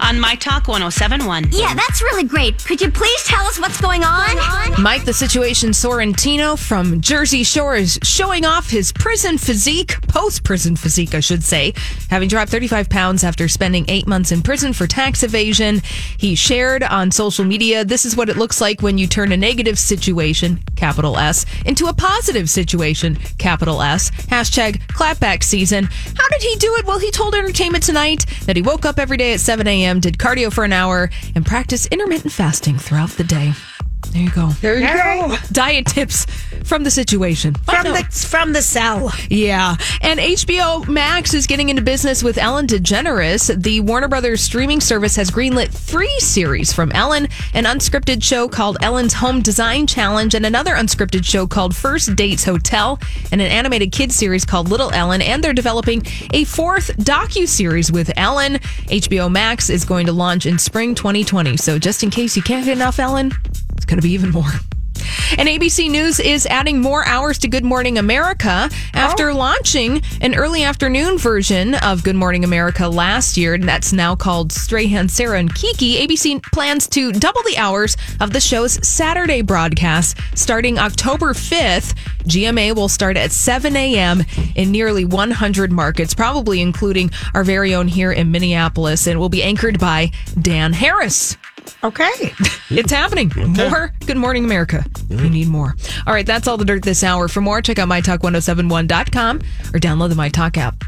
on My Talk 1071. Yeah, that's really great. Could you please tell us what's going on? Mike the Situation Sorrentino from Jersey Shore is showing off his prison physique, post prison physique, I should say, having dropped 35 pounds after spending eight months in prison for tax evasion. He shared on social media this is what it looks like when you turn a negative situation, capital S, into a positive situation, capital S. Hashtag clapback season. How did he do it? Well, he told Entertainment Tonight that he woke up every day at 7 a.m did cardio for an hour, and practiced intermittent fasting throughout the day. There you go. There you go. Diet tips from the situation. From the from the cell. Yeah. And HBO Max is getting into business with Ellen DeGeneres. The Warner Brothers streaming service has greenlit three series from Ellen, an unscripted show called Ellen's Home Design Challenge, and another unscripted show called First Dates Hotel, and an animated kids series called Little Ellen. And they're developing a fourth docu series with Ellen. HBO Max is going to launch in spring 2020. So just in case you can't get enough Ellen, it's going to be even more. And ABC News is adding more hours to Good Morning America after oh. launching an early afternoon version of Good Morning America last year. And that's now called Strahan, Sara, and Keke. ABC plans to double the hours of the show's Saturday broadcast starting October 5th. GMA will start at 7 a.m. in nearly 100 markets, probably including our very own here in Minneapolis, and will be anchored by Dan Harris. Okay. it's happening. More Good Morning America. Mm. You need more. All right, that's all the dirt this hour. For more, check out mytalk1071.com or download the MyTalk app.